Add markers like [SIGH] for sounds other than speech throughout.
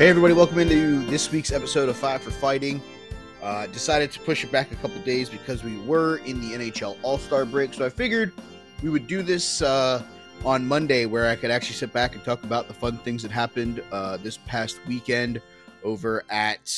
Hey, everybody, welcome into this week's episode of Five for Fighting. Uh, decided to push it back a couple days because we were in the NHL All Star break. So I figured we would do this uh, on Monday where I could actually sit back and talk about the fun things that happened uh, this past weekend over at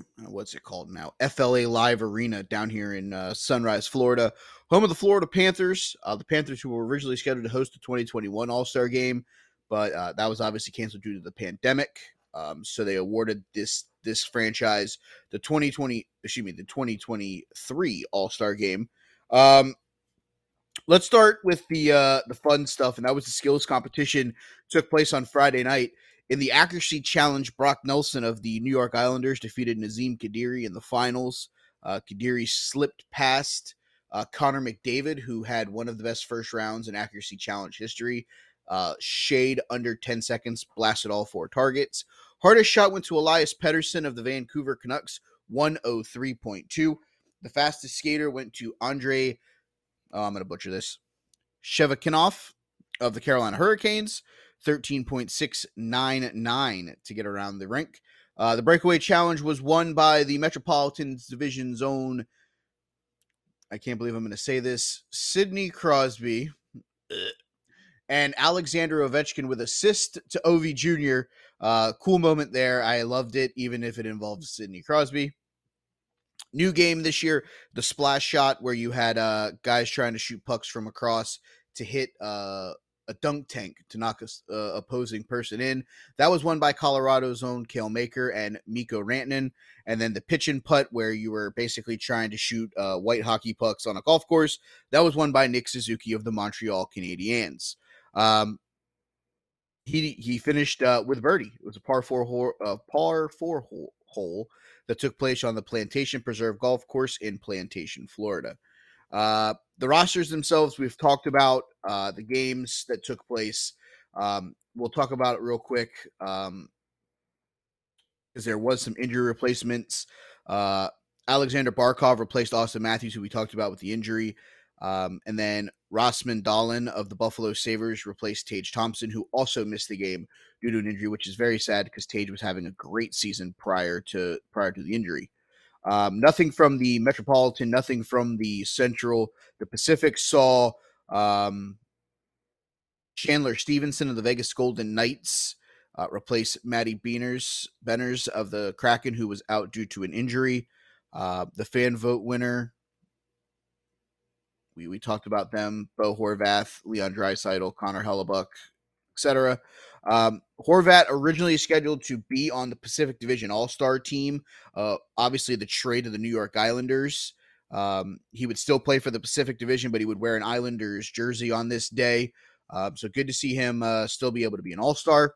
uh, what's it called now? FLA Live Arena down here in uh, Sunrise, Florida, home of the Florida Panthers. Uh, the Panthers, who were originally scheduled to host the 2021 All Star game but uh, that was obviously canceled due to the pandemic. Um, so they awarded this this franchise the 2020, excuse me, the 2023 All Star Game. Um, let's start with the uh, the fun stuff, and that was the skills competition took place on Friday night. In the accuracy challenge, Brock Nelson of the New York Islanders defeated Nazem Kadri in the finals. Uh, Kadri slipped past uh, Connor McDavid, who had one of the best first rounds in accuracy challenge history. Uh, shade under 10 seconds, blasted all four targets. Hardest shot went to Elias Pettersson of the Vancouver Canucks, 103.2. The fastest skater went to Andre, oh, I'm going to butcher this, Shevakinov of the Carolina Hurricanes, 13.699 to get around the rink. Uh, the breakaway challenge was won by the Metropolitans Division's own, I can't believe I'm going to say this, Sidney Crosby and Alexander Ovechkin with assist to Ovi Jr. Uh, cool moment there. I loved it, even if it involves Sidney Crosby. New game this year, the splash shot where you had uh, guys trying to shoot pucks from across to hit uh, a dunk tank to knock a uh, opposing person in. That was won by Colorado's own Cale Makar and Mikko Rantanen. And then the pitch and putt, where you were basically trying to shoot uh, white hockey pucks on a golf course, that was won by Nick Suzuki of the Montreal Canadiens. Um, he he finished uh, with birdie. It was a par four hole, uh, par four hole, hole that took place on the Plantation Preserve Golf Course in Plantation, Florida. Uh, the rosters themselves, we've talked about uh, the games that took place. Um, we'll talk about it real quick because um, there was some injury replacements. Uh, Alexander Barkov replaced Austin Matthews, who we talked about with the injury. Um, and then Rasmus Dahlin of the Buffalo Sabres replaced Tage Thompson, who also missed the game due to an injury, which is very sad because Tage was having a great season prior to prior to the injury. Um, nothing from the Metropolitan, nothing from the Central. The Pacific saw um, Chandler Stephenson of the Vegas Golden Knights uh, replace Matty Beaners, Benners of the Kraken, who was out due to an injury. Uh, the fan vote winner we, we talked about them, Bo Horvat, Leon Draisaitl, Connor Hellebuyck, etc. Um, Horvat originally scheduled to be on the Pacific Division All Star team. Uh, obviously, the trade to the New York Islanders. Um, he would still play for the Pacific Division, but he would wear an Islanders jersey on this day. Um, so good to see him uh, still be able to be an All Star.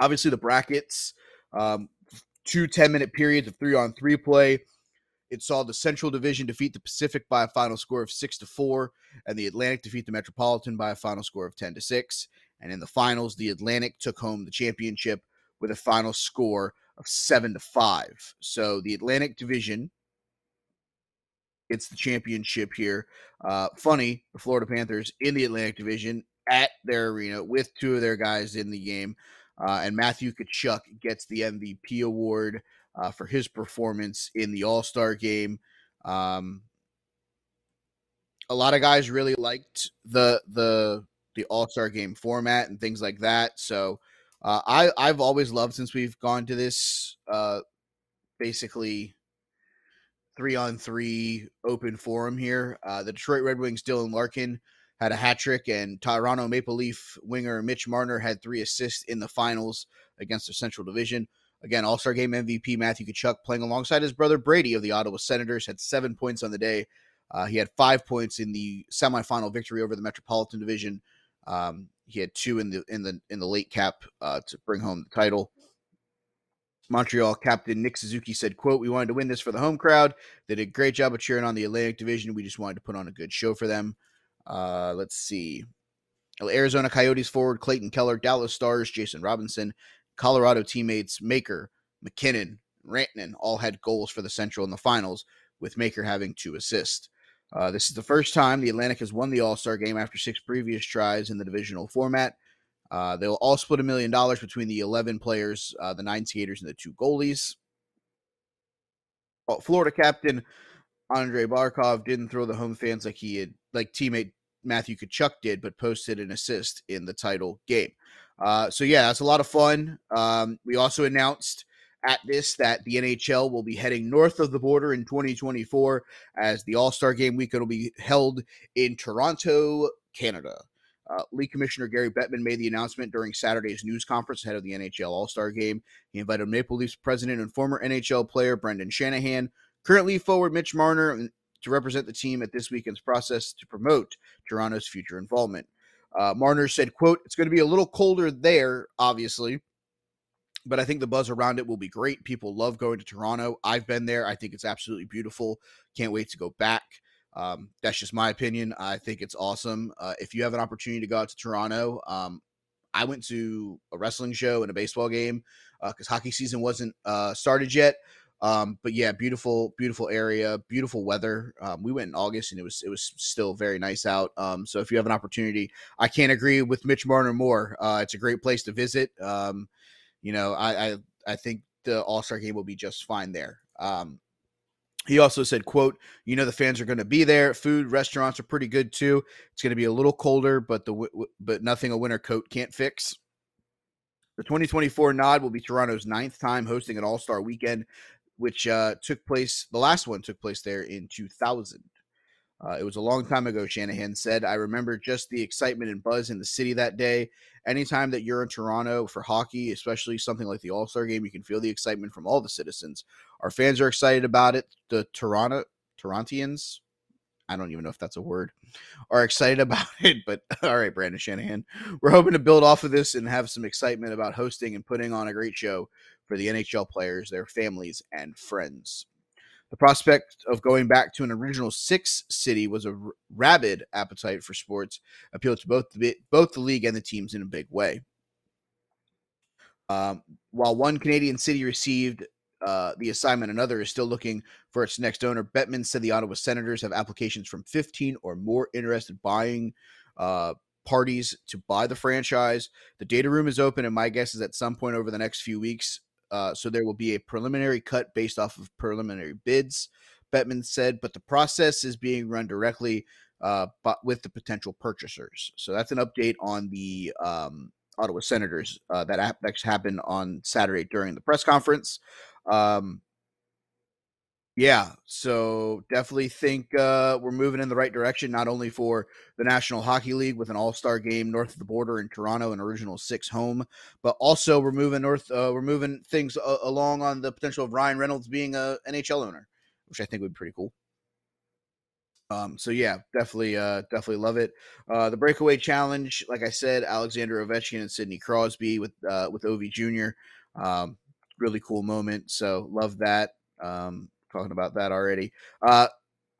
Obviously, the brackets, um, two 10 minute periods of three on three play. It saw the Central Division defeat the Pacific by a final score of six to four, and the Atlantic defeat the Metropolitan by a final score of ten to six. And in the finals, the Atlantic took home the championship with a final score of seven to five. So the Atlantic Division gets the championship here. Uh, funny, the Florida Panthers in the Atlantic Division at their arena with two of their guys in the game. Uh, and Matthew Tkachuk gets the MVP award uh, for his performance in the All Star game. Um, a lot of guys really liked the the the All Star game format and things like that. So uh, I I've always loved since we've gone to this uh, basically three on three open forum here. Uh, the Detroit Red Wings Dylan Larkin had a hat trick, and Toronto Maple Leaf winger Mitch Marner had three assists in the finals against the Central Division. Again, All Star Game MVP Matthew Tkachuk playing alongside his brother Brady of the Ottawa Senators had seven points on the day. Uh, he had five points in the semifinal victory over the Metropolitan Division. Um, he had two in the in the in the late cap uh, to bring home the title. Montreal captain Nick Suzuki said, "quote We wanted to win this for the home crowd. They did a great job of cheering on the Atlantic Division. We just wanted to put on a good show for them." Uh, let's see. Arizona Coyotes forward Clayton Keller, Dallas Stars Jason Robertson, Colorado teammates Makar, MacKinnon, Rantanen all had goals for the Central in the finals, with Makar having two assists. Uh, this is the first time the Atlantic has won the All Star game after six previous tries in the divisional format. Uh, they'll all split a million dollars between the 11 players, uh, the nine skaters, and the two goalies. Florida captain Andre Barkov didn't throw the home fans like he had, like teammate Matthew Tkachuk did, but posted an assist in the title game. Uh, so yeah, that's a lot of fun. Um, we also announced at this that the NHL will be heading north of the border in 2024 as the All Star Game weekend will be held in Toronto, Canada. Uh, League Commissioner Gary Bettman made the announcement during Saturday's news conference ahead of the NHL All Star Game. He invited Maple Leafs president and former NHL player Brendan Shanahan, currently forward Mitch Marner, to represent the team at this weekend's process to promote Toronto's future involvement. Uh, Marner said, quote, it's going to be a little colder there, obviously, but I think the buzz around it will be great. People love going to Toronto. I've been there. I think it's absolutely beautiful. Can't wait to go back. Um, that's just my opinion. I think it's awesome. Uh, if you have an opportunity to go out to Toronto, um, I went to a wrestling show and a baseball game because uh, hockey season wasn't uh, started yet. Um, but yeah, beautiful, beautiful area, beautiful weather. Um, we went in August and it was it was still very nice out. Um, so if you have an opportunity, I can't agree with Mitch Marner more. Uh, it's a great place to visit. Um, you know, I I, I think the All Star game will be just fine there. Um, he also said, "quote You know the fans are going to be there. Food, restaurants are pretty good too. It's going to be a little colder, but the but nothing a winter coat can't fix." The 2024 Nod will be Toronto's ninth time hosting an All Star Weekend which uh, took place. The last one took place there in 2000. Uh, it was a long time ago, Shanahan said. I remember just the excitement and buzz in the city that day. Anytime that you're in Toronto for hockey, especially something like the All Star game, you can feel the excitement from all the citizens. Our fans are excited about it. The Toronto Torontians, I don't even know if that's a word, are excited [LAUGHS] about it. But [LAUGHS] all right, Brandon Shanahan, we're hoping to build off of this and have some excitement about hosting and putting on a great show for the NHL players, their families, and friends. The prospect of going back to an original six city was a r- rabid appetite for sports, appealed to both the, both the league and the teams in a big way. Um, while one Canadian city received uh, the assignment, another is still looking for its next owner. Bettman said the Ottawa Senators have applications from 15 or more interested buying uh, parties to buy the franchise. The data room is open, and my guess is at some point over the next few weeks, uh, so there will be a preliminary cut based off of preliminary bids, Bettman said, but the process is being run directly uh, with the potential purchasers. So that's an update on the um, Ottawa Senators uh, that actually happened on Saturday during the press conference. Um, yeah, so definitely think uh, we're moving in the right direction, not only for the National Hockey League with an All Star game north of the border in Toronto, an original six home, but also we're moving north. Uh, we're moving things uh, along on the potential of Ryan Reynolds being a NHL owner, which I think would be pretty cool. Um, so yeah, definitely, uh, definitely love it. Uh, the breakaway challenge, like I said, Alexander Ovechkin and Sidney Crosby with uh, with Ovi Jr. Um, really cool moment. So love that. Um, talking about that already. Uh,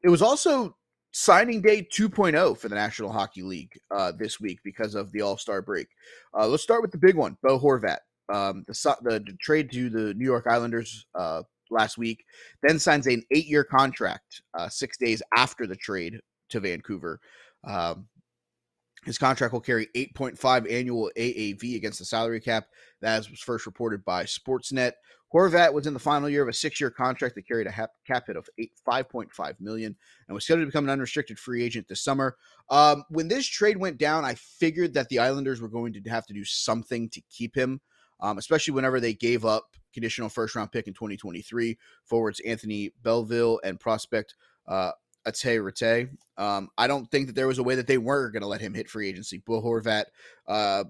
it was also signing day 2.0 for the National Hockey League uh, this week because of the All Star break. Uh, let's start with the big one, Bo Horvat. Um, the, the, trade to the New York Islanders uh, last week, then signs an eight year contract uh, six days after the trade to Vancouver. Um, his contract will carry 8.5 annual AAV against the salary cap. That was first reported by Sportsnet. Horvat was in the final year of a six-year contract that carried a cap hit of eight, 5.5 million and was scheduled to become an unrestricted free agent this summer. Um, when this trade went down, I figured that the Islanders were going to have to do something to keep him, um, especially whenever they gave up conditional first-round pick in 2023 forwards Anthony Beauvillier and prospect uh, Atte Rinne. Um, I don't think that there was a way that they were going to let him hit free agency. Bo Horvat uh,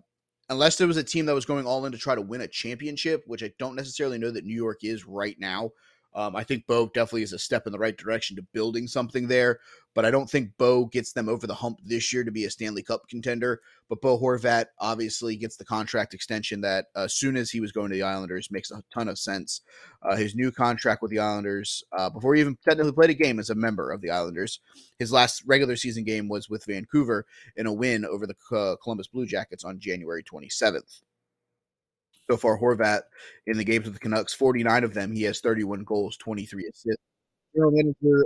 unless there was a team that was going all in to try to win a championship, which I don't necessarily know that New York is right now. Um, I think Bo definitely is a step in the right direction to building something there, but I don't think Bo gets them over the hump this year to be a Stanley Cup contender. But Bo Horvat obviously gets the contract extension that uh, as soon as he was going to the Islanders makes a ton of sense. Uh, his new contract with the Islanders, uh, before he even technically played a game as a member of the Islanders, his last regular season game was with Vancouver in a win over the Columbus Blue Jackets on January 27th so far Horvat in the games with the Canucks. 49 of them, he has 31 goals, 23 assists. General manager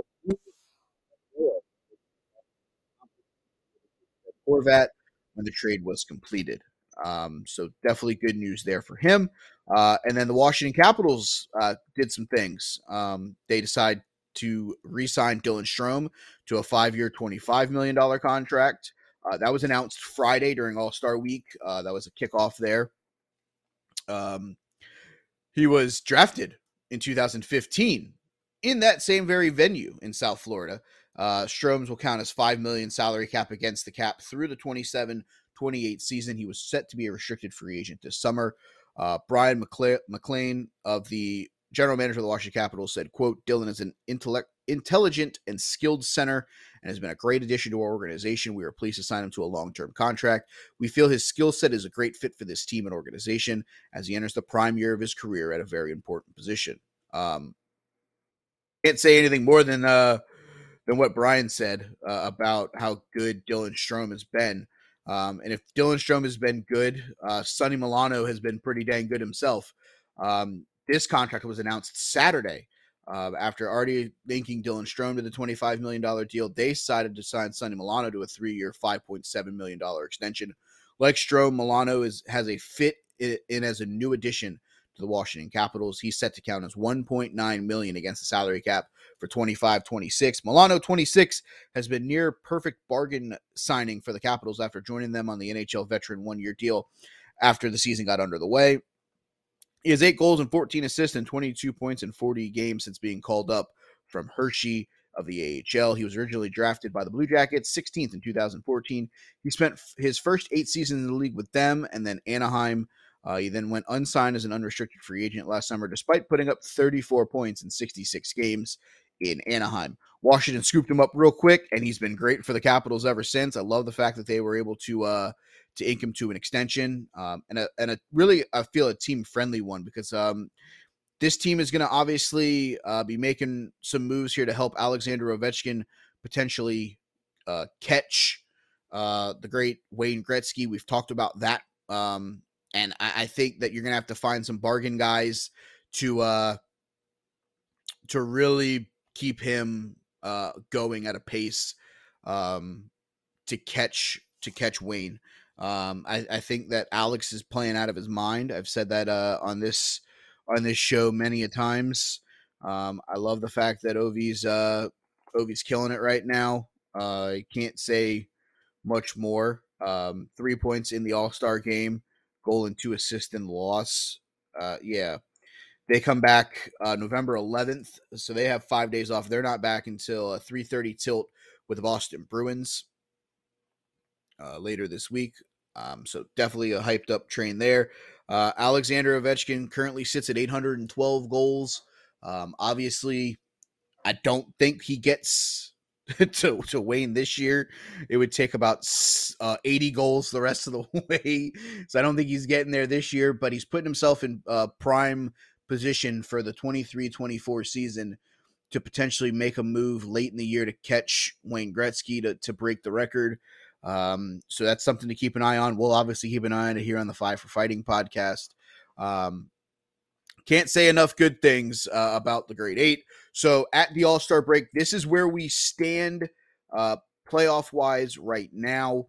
Horvat when the trade was completed. Um, so definitely good news there for him. Uh, and then the Washington Capitals uh, did some things. Um, they decided to re-sign Dylan Strome to a five-year, $25 million contract. Uh, that was announced Friday during All Star Week. Uh, that was a kickoff there. Um, he was drafted in 2015 in that same very venue in South Florida. Uh, Stromes will count as five million salary cap against the cap through the 27 28 season. He was set to be a restricted free agent this summer. Uh, Brian McCla- McLean of the general manager of the Washington Capitals said, quote, Dylan is an intellect, intelligent and skilled center and has been a great addition to our organization. We are pleased to sign him to a long-term contract. We feel his skill set is a great fit for this team and organization as he enters the prime year of his career at a very important position. Um, can't say anything more than uh, than what Brian said uh, about how good Dylan Strome has been. Um, and if Dylan Strome has been good, uh, Sonny Milano has been pretty dang good himself. Um, this contract was announced Saturday. Uh, after already linking Dylan Strome to the $25 million deal, they decided to sign Sonny Milano to a three-year, $5.7 million extension. Like Strome, Milano is has a fit in, in as a new addition to the Washington Capitals. He's set to count as 1.9 million against the salary cap for 25-26. Milano 26 has been near perfect bargain signing for the Capitals after joining them on the NHL veteran one-year deal after the season got under the way. He has eight goals and 14 assists and 22 points in 40 games since being called up from Hershey of the AHL. He was originally drafted by the Blue Jackets, 16th in 2014. He spent his first eight seasons in the league with them and then Anaheim. Uh, he then went unsigned as an unrestricted free agent last summer, despite putting up 34 points in 66 games in Anaheim. Washington scooped him up real quick, and he's been great for the Capitals ever since. I love the fact that they were able to uh, to ink him to an extension, um, and a and a really I feel a team friendly one because um, this team is going to obviously uh, be making some moves here to help Alexander Ovechkin potentially uh, catch uh, the great Wayne Gretzky. We've talked about that, um, and I, I, think that you're going to have to find some bargain guys to uh, to really keep him uh, going at a pace um, to catch to catch Wayne. Um, I, I, think that Alex is playing out of his mind. I've said that uh, on this on this show many a times. Um, I love the fact that Ovi's uh, Ovi's killing it right now. Uh, can't say much more. Um, three points in the All Star game, goal and two assists in the loss. Uh, yeah, they come back uh, November 11th, so they have five days off. They're not back until a 3:30 tilt with the Boston Bruins uh, later this week. Um, so definitely a hyped up train there. Uh, Alexander Ovechkin currently sits at 812 goals. Um, obviously, I don't think he gets [LAUGHS] to, to Wayne this year. It would take about uh, 80 goals the rest of the [LAUGHS] way. So I don't think he's getting there this year, but he's putting himself in uh, prime position for the 23 24 season to potentially make a move late in the year to catch Wayne Gretzky to, to break the record. Um, so that's something to keep an eye on. We'll obviously keep an eye on it here on the Five for Fighting podcast. Um, can't say enough good things uh, about the Great Eight. So at the All Star break, this is where we stand uh, playoff wise right now.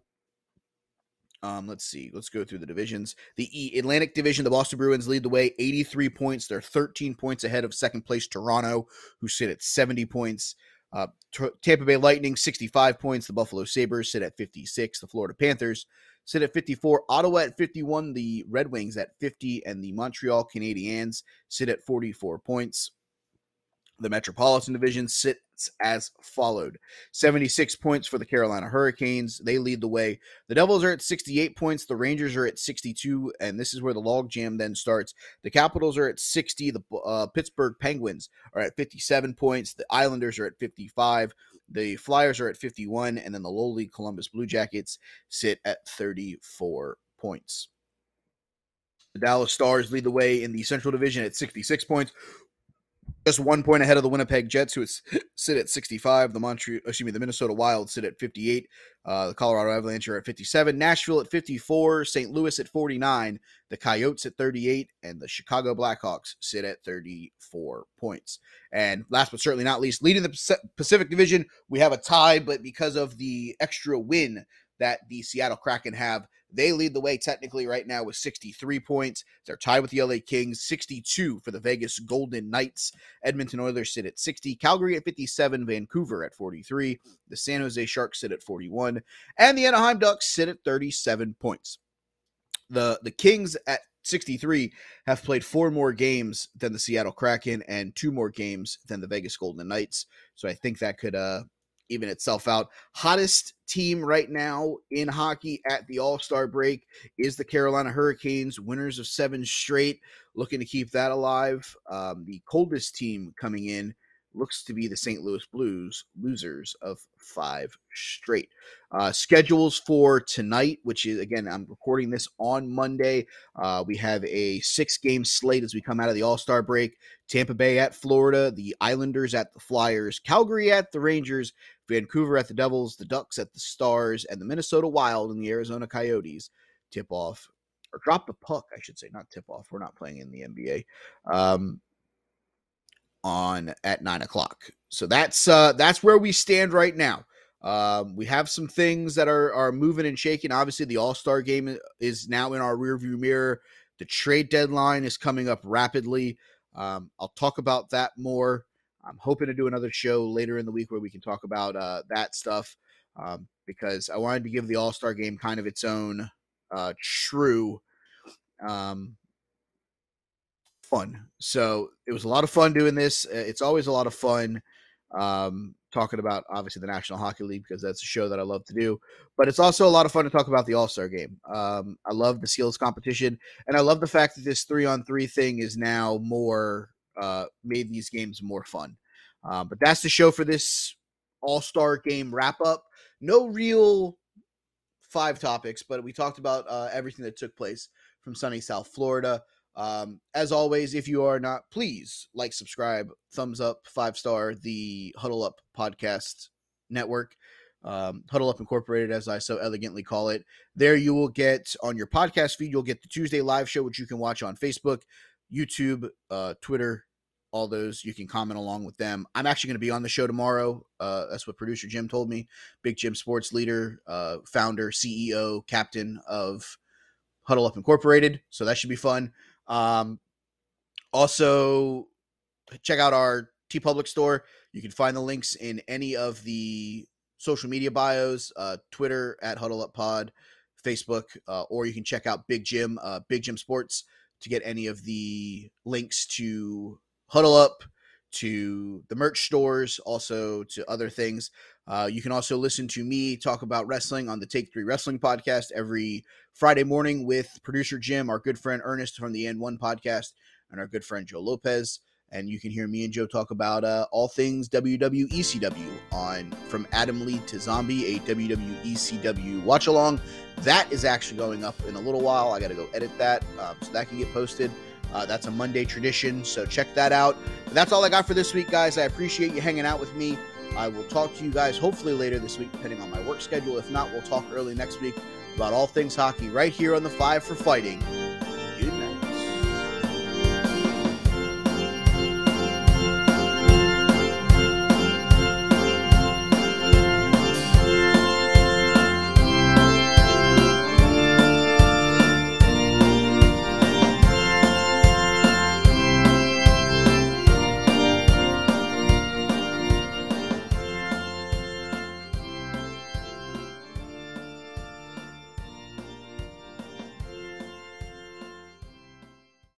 Um, let's see. Let's go through the divisions. The Atlantic Division, the Boston Bruins lead the way, 83 points. They're 13 points ahead of second place Toronto, who sit at 70 points. Uh, T- Tampa Bay Lightning, 65 points. The Buffalo Sabres sit at 56. The Florida Panthers sit at 54. Ottawa at 51. The Red Wings at 50. And the Montreal Canadiens sit at 44 points. The Metropolitan Division sits as followed 76 points for the Carolina Hurricanes. They lead the way. The Devils are at 68 points. The Rangers are at 62. And this is where the logjam then starts. The Capitals are at 60. The uh, Pittsburgh Penguins are at 57 points. The Islanders are at 55. The Flyers are at 51. And then the lowly Columbus Blue Jackets sit at 34 points. The Dallas Stars lead the way in the Central Division at 66 points just one point ahead of the Winnipeg Jets, who sit at 65. The Montreal, excuse me, the Minnesota Wild sit at 58. Uh, the Colorado Avalanche are at 57. Nashville at 54. St. Louis at 49. The Coyotes at 38, and the Chicago Blackhawks sit at 34 points. And last but certainly not least, leading the Pacific Division, we have a tie, but because of the extra win that the Seattle Kraken have, They lead the way technically right now with 63 points. They're tied with the LA Kings, 62 for the Vegas Golden Knights. Edmonton Oilers sit at 60, Calgary at 57, Vancouver at 43, the San Jose Sharks sit at 41, and the Anaheim Ducks sit at 37 points. The the Kings at 63 have played four more games than the Seattle Kraken and two more games than the Vegas Golden Knights. So I think that could uh even itself out. Hottest team right now in hockey at the All Star break is the Carolina Hurricanes, winners of seven straight, looking to keep that alive. Um, the coldest team coming in looks to be the St. Louis Blues, losers of five straight. Uh, schedules for tonight, which is again, I'm recording this on Monday. Uh, we have a six game slate as we come out of the All Star break. Tampa Bay at Florida, the Islanders at the Flyers, Calgary at the Rangers, Vancouver at the Devils, the Ducks at the Stars, and the Minnesota Wild and the Arizona Coyotes tip off or drop the puck, I should say, not tip off. We're not playing in the NBA. Um, on at nine o'clock. So that's uh that's where we stand right now. Um, we have some things that are are moving and shaking. Obviously, the All Star game is now in our rearview mirror. The trade deadline is coming up rapidly. Um, I'll talk about that more. I'm hoping to do another show later in the week where we can talk about uh, that stuff um, because I wanted to give the All Star game kind of its own uh, true um, fun. So it was a lot of fun doing this. It's always a lot of fun um, talking about obviously the National Hockey League because that's a show that I love to do. But it's also a lot of fun to talk about the All Star game. Um, I love the skills competition, and I love the fact that this three on three thing is now more uh, made these games more fun. Uh, but that's the show for this All Star game wrap up. No real five topics, but we talked about uh, everything that took place from sunny South Florida. Um, as always, if you are not, please like, subscribe, thumbs up, five star, the Huddle Up Podcast Network. Um, Huddle Up Incorporated, as I so elegantly call it. There you will get on your podcast feed, you'll get the Tuesday live show, which you can watch on Facebook, YouTube, uh, Twitter, all those. You can comment along with them. I'm actually going to be on the show tomorrow. Uh, that's what producer Jim told me. Big Jim Sports leader, uh, founder, CEO, captain of Huddle Up Incorporated. So that should be fun. Um, also, check out our TeePublic store. You can find the links in any of the social media bios uh, Twitter at Huddle Up Pod, Facebook, uh, or you can check out Big Jim, uh, Big Jim Sports to get any of the links to Huddle Up, to the merch stores, also to other things. Uh, you can also listen to me talk about wrestling on the Take Three Wrestling podcast every Friday morning with producer Jim, our good friend Ernest from the N1 podcast, and our good friend Joe Lopez. And you can hear me and Joe talk about uh, all things WWECW on From Adam Lee to Zombie, a WWECW watch along. That is actually going up in a little while. I got to go edit that um, so that can get posted. Uh, that's a Monday tradition, so check that out. But that's all I got for this week, guys. I appreciate you hanging out with me. I will talk to you guys hopefully later this week, depending on my work schedule. If not, we'll talk early next week about all things hockey right here on the Five for Fighting